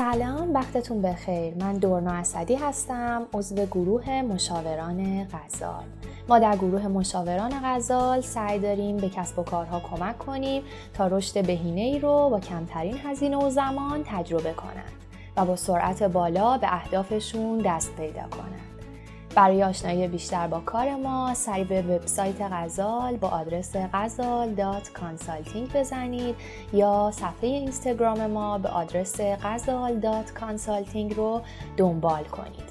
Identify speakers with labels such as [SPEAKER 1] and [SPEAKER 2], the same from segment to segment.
[SPEAKER 1] سلام وقتتون بخیر. من دورنا اسدی هستم عضو گروه مشاوران غزال. ما در گروه مشاوران غزال سعی داریم به کسب و کارها کمک کنیم تا رشد بهینه ای رو با کمترین هزینه و زمان تجربه کنند و با سرعت بالا به اهدافشون دست پیدا کنند. برای آشنایی بیشتر با کار ما سری به وبسایت غزال با آدرس غزال بزنید یا صفحه اینستاگرام ما به آدرس غزال رو دنبال کنید.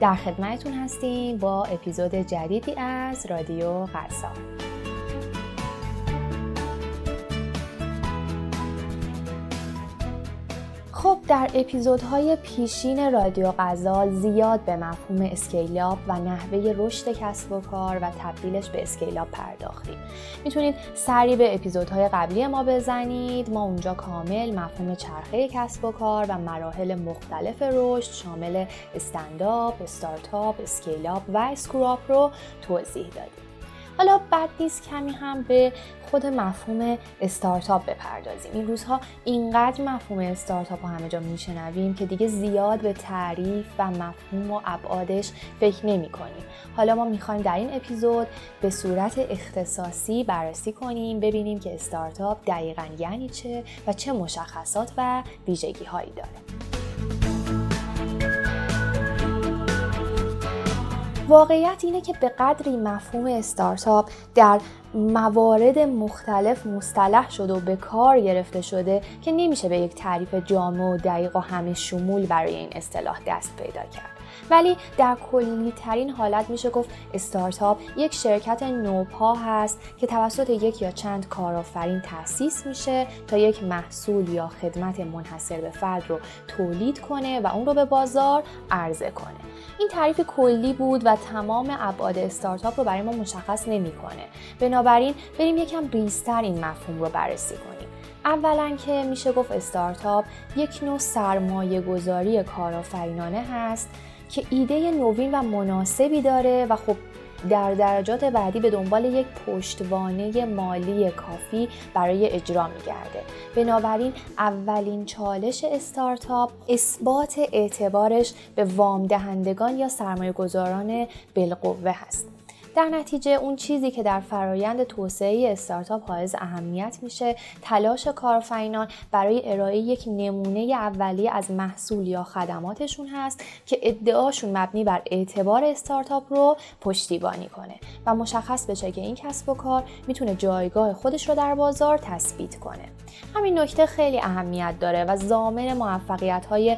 [SPEAKER 1] در خدمتتون هستیم با اپیزود جدیدی از رادیو غزال. در اپیزودهای پیشین رادیو غزال زیاد به مفهوم اسکیلاب و نحوه رشد کسب و کار و تبدیلش به اسکیلاب پرداختیم. می‌تونید سری به اپیزودهای قبلی ما بزنید. ما اونجا کامل مفهوم چرخه کسب و کار و مراحل مختلف رشد شامل stand up، استارتاپ، scale up و screw up رو توضیح دادیم. حالا بد نیست کمی هم به خود مفهوم استارتاپ بپردازیم. این روزها اینقدر مفهوم استارتاپ رو همه جا میشنویم که دیگه زیاد به تعریف و مفهوم و ابعادش فکر نمی کنیم حالا ما می‌خوایم در این اپیزود به صورت اختصاصی بررسی کنیم ببینیم که استارتاپ دقیقا یعنی چه و چه مشخصات و ویژگی هایی داره. واقعیت اینه که به قدری مفهوم استارتاپ در موارد مختلف مصطلح شده و به کار گرفته شده که نمیشه به یک تعریف جامع و دقیق و همه شمول برای این اصطلاح دست پیدا کرد. ولی در کلی ترین حالت میشه گفت استارتاپ یک شرکت نوپا هست که توسط یک یا چند کارآفرین تأسیس میشه تا یک محصول یا خدمت منحصر به فرد رو تولید کنه و اون رو به بازار عرضه کنه. این تعریف کلی بود و تمام ابعاد استارتاپ رو برای ما مشخص نمی‌کنه. بنابراین بریم یکم ریزتر این مفهوم رو بررسی کنیم. اولا که میشه گفت استارتاپ یک نوع سرمایه گذاری کارآفرینانه هست که ایده نوین و مناسبی داره و خب در درجات بعدی به دنبال یک پشتوانه مالی کافی برای اجرا میگرده. بنابراین اولین چالش استارتاپ اثبات اعتبارش به وام دهندگان یا سرمایه گذاران بالقوه هست. در نتیجه اون چیزی که در فرایند توسعه استارتاپ حائز اهمیت میشه تلاش کارآفرینان برای ارائه یک نمونه اولیه از محصول یا خدماتشون هست که ادعاشون مبنی بر اعتبار استارتاپ رو پشتیبانی کنه و مشخص بشه که این کسب و کار می‌تونه جایگاه خودش رو در بازار تثبیت کنه. همین نکته خیلی اهمیت داره و زامن موفقیت های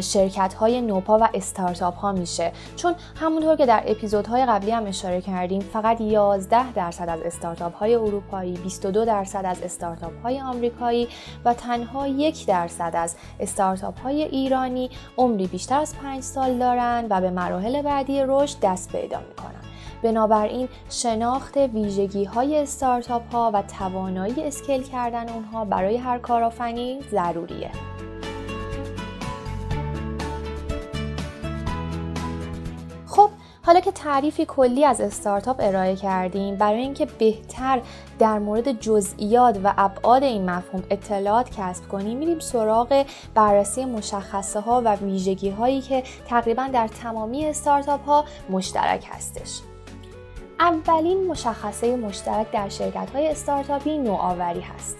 [SPEAKER 1] شرکت های نوپا و استارتاپ ها میشه. چون همونطور که در اپیزودهای قبلی هم اشاره کردیم فقط 11 درصد از استارتاپ های اروپایی 22 درصد از استارتاپ های آمریکایی و تنها یک درصد از استارتاپ های ایرانی عمری بیشتر از 5 سال دارن و به مراحل بعدی رشد دست پیدا می‌کنن بنابراین شناخت ویژگی های استارتاپ ها و توانایی اسکیل کردن اونها برای هر کارآفرینی ضروریه. حالا که تعریفی کلی از استارتاپ ارائه کردیم برای اینکه بهتر در مورد جزئیات و ابعاد این مفهوم اطلاعات کسب کنیم میریم سراغ بررسی مشخصه ها و ویژگی هایی که تقریبا در تمامی استارتاپ ها مشترک هستش اولین مشخصه مشترک در شرکت های استارتاپی نوآوری هست.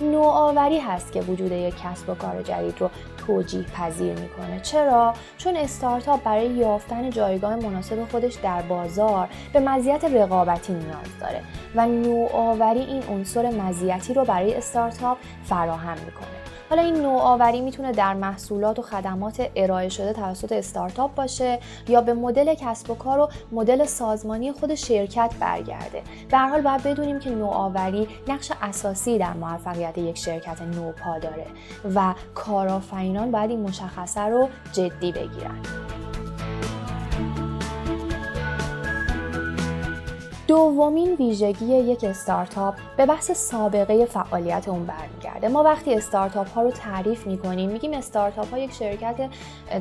[SPEAKER 1] نوآوری هست که وجود یک کسب و کار جدید رو توجیه پذیر می‌کنه. چرا؟ چون استارتاپ برای یافتن جایگاه مناسب خودش در بازار به مزیت رقابتی نیاز داره و نوآوری این عنصر مزیتی رو برای استارتاپ فراهم می‌کنه. حالا این نوآوری می‌تونه در محصولات و خدمات ارائه شده توسط استارتاپ باشه یا به مدل کسب و کار و مدل سازمانی خود شرکت برگرده. در حال باید بدونیم که نوآوری نقش اساسی در موفقیت یک شرکت نوپا داره و کارآفرینان باید این مشخصه رو جدی بگیرن. دومین ویژگی یک استارتاپ به بحث سابقه فعالیت اون برمیگرده. کرده. ما وقتی استارتاپ ها رو تعریف می‌کنیم میگیم استارتاپ ها یک شرکت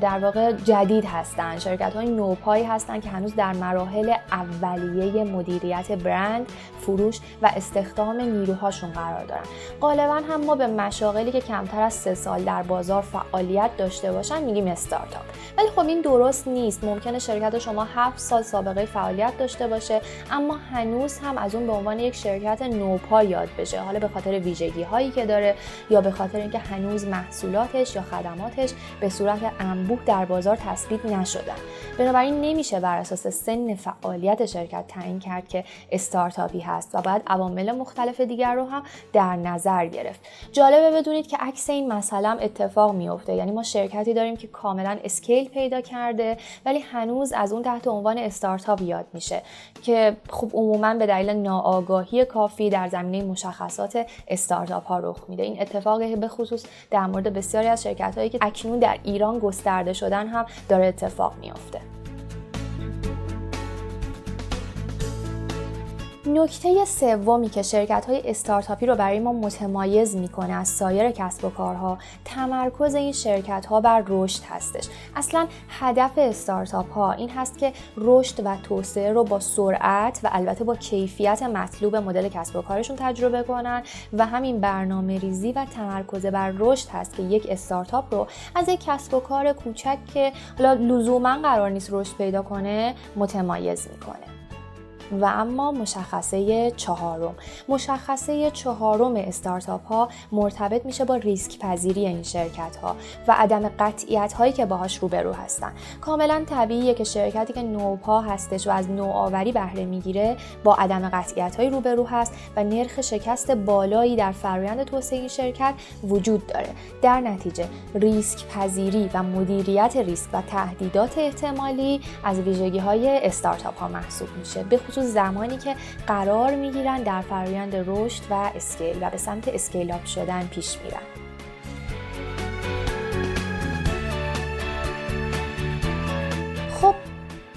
[SPEAKER 1] در واقع جدید هستن. شرکت های نوپایی هستن که هنوز در مراحل اولیه مدیریت برند فروش و استخدام نیروهاشون قرار دارن. غالبا هم ما به مشاغلی که کمتر از سه سال در بازار فعالیت داشته باشن میگیم استارتاپ. ولی خب این درست نیست. ممکنه شرکت شما هفت سال سابقه فعالیت داشته باشه اما هنوز هم از اون به عنوان یک شرکت نوپا یاد بشه. حالا به خاطر ویژگی هایی که داره یا به خاطر اینکه هنوز محصولاتش یا خدماتش به صورت انبوه در بازار تثبیت نشدن. بنابراین نمیشه بر اساس سن فعالیت شرکت تعیین کرد که استارتاپی هست و باید عوامل مختلف دیگر رو هم در نظر گرفت. جالبه بدونید که عکس این مسئله اتفاق میفته یعنی ما شرکتی داریم که کاملا اسکیل پیدا کرده ولی هنوز از اون تحت عنوان استارتاپ یاد میشه که خب عموما به دلیل ناآگاهی کافی در زمینه مشخصات استارتاپ ها رخ میده. این اتفاق به خصوص در مورد بسیاری از شرکت هایی که اکنون در ایران گسترده شدن هم داره اتفاق میافته. نکته سومی که شرکت های استارتاپی رو برای ما متمایز می‌کنه از سایر کسب و کارها تمرکز این شرکت ها بر رشد هستش. اصلا هدف استارتاپ ها این هست که رشد و توسعه رو با سرعت و البته با کیفیت مطلوب مدل کسب و کارشون تجربه کنن و همین برنامه ریزی و تمرکز بر رشد هست که یک استارتاپ رو از یک کسب و کار کوچک که حالا لزوما قرار نیست رشد پیدا کنه متمایز می‌کنه. و اما مشخصه چهارم. مشخصه چهارم استارتاپ ها مرتبط میشه با ریسک پذیری این شرکت ها و عدم قطعیت هایی که باهاش روبرو هستن. کاملا طبیعیه که شرکتی که نوپا هستش و از نوآوری بهره می‌گیره با عدم قطعیت هایی روبرو هست و نرخ شکست بالایی در فرآیند توسعه شرکت وجود داره. در نتیجه ریسک پذیری و مدیریت ریسک و تهدیدات احتمالی از ویژگی های استارتاپ ها محسوب میشه. به زمانی که قرار می‌گیرن در فرایند رشد و scale و به سمت scale up شدن پیش میرن.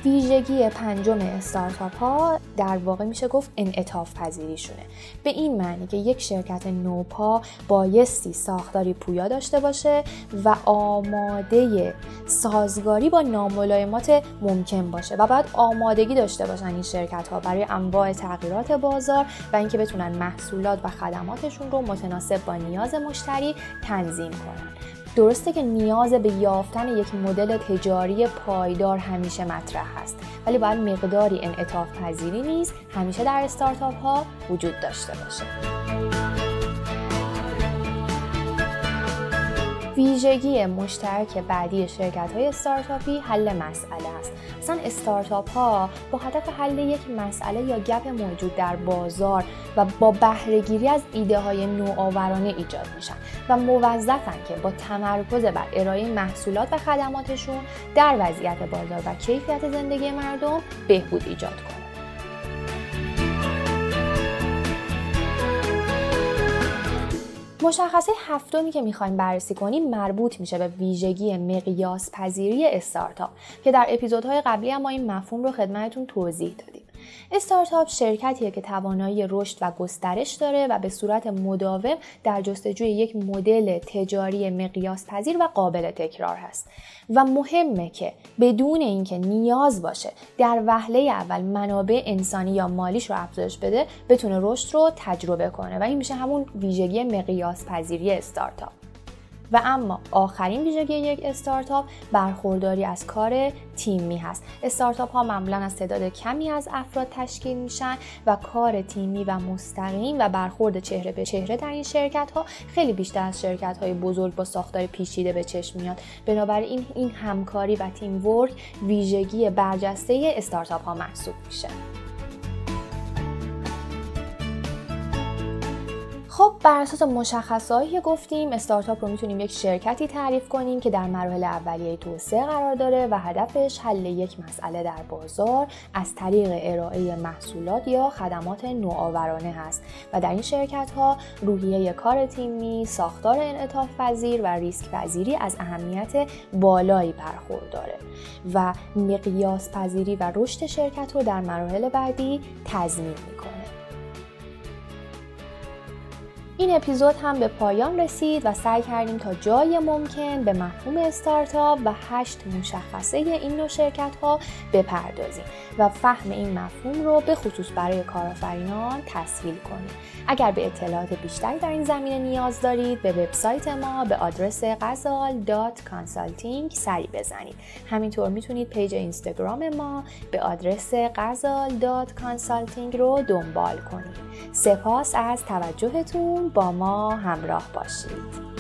[SPEAKER 1] ویژگی پنجم استارتاپ ها در واقع میشه گفت انعطاف پذیریشونه به این معنی که یک شرکت نوپا بایستی ساختاری پویا داشته باشه و آماده سازگاری با ناملایمات ممکن باشه و باید آمادگی داشته باشن این شرکت ها برای انواع تغییرات بازار و اینکه بتونن محصولات و خدماتشون رو متناسب با نیاز مشتری تنظیم کنن. درسته که نیاز به یافتن یک مدل تجاری پایدار همیشه مطرح هست ولی باید مقداری انعطاف پذیری نیز همیشه در استارتاپ ها وجود داشته باشه. ویژگی مشترک بعدی شرکت های استارتاپی حل مسئله است. مثلا استارتاپ ها با هدف حل یک مسئله یا گپ موجود در بازار و با بهرهگیری از ایده های نوآورانه ایجاد میشن و موظفن که با تمرکز بر ارائه محصولات و خدماتشون در وضعیت بازار و کیفیت زندگی مردم بهبود ایجاد کنن. مشخصه هفتمی که می‌خوایم بررسی کنیم مربوط میشه به ویژگی مقیاس پذیری استارتاپ که در اپیزودهای قبلی هم ما این مفهوم رو خدمتتون توضیح دادیم. استارتاپ شرکتیه که توانایی رشد و گسترش داره و به صورت مداوم در جستجوی یک مدل تجاری مقیاس پذیر و قابل تکرار هست. و مهمه که بدون اینکه نیاز باشه در وهله اول منابع انسانی یا مالیش رو افزایش بده بتونه رشد رو تجربه کنه. و این میشه همون ویژگی مقیاس پذیری استارتاپ. و اما آخرین ویژگی یک استارتاپ برخورداری از کار تیمی هست. استارتاپ ها معمولا از تعداد کمی از افراد تشکیل میشن و کار تیمی و مستقیم و برخورد چهره به چهره در این شرکت ها خیلی بیشتر از شرکت های بزرگ با ساختار پیچیده به چشم میاد. بنابراین این همکاری و تیم ورک ویژگی برجسته استارتاپ ها محسوب میشه. خب بر اساس مشخصهایی که گفتیم استارتاپ رو می‌تونیم یک شرکتی تعریف کنیم که در مراحل اولیه توسعه قرار داره و هدفش حل یک مسئله در بازار از طریق ارائه محصولات یا خدمات نوآورانه هست و در این شرکت ها روحیه کار تیمی، ساختار انعطاف پذیر و ریسک پذیری از اهمیت بالایی برخورداره و مقیاس پذیری و رشد شرکت رو در مراحل بعدی تضمین می‌کنه. این اپیزود هم به پایان رسید و سعی کردیم تا جای ممکن به مفهوم استارتاپ و هشت مشخصه این نوع شرکت ها بپردازیم و فهم این مفهوم رو به خصوص برای کارآفرینان تسهیل کنیم. اگر به اطلاعات بیشتری در این زمینه نیاز دارید به وبسایت ما به آدرس Ghazal Consulting سری بزنید. همینطور می‌تونید page اینستاگرام ما به آدرس Ghazal Consulting رو دنبال کنید. سپاس از توجهتون. با ما همراه باشید.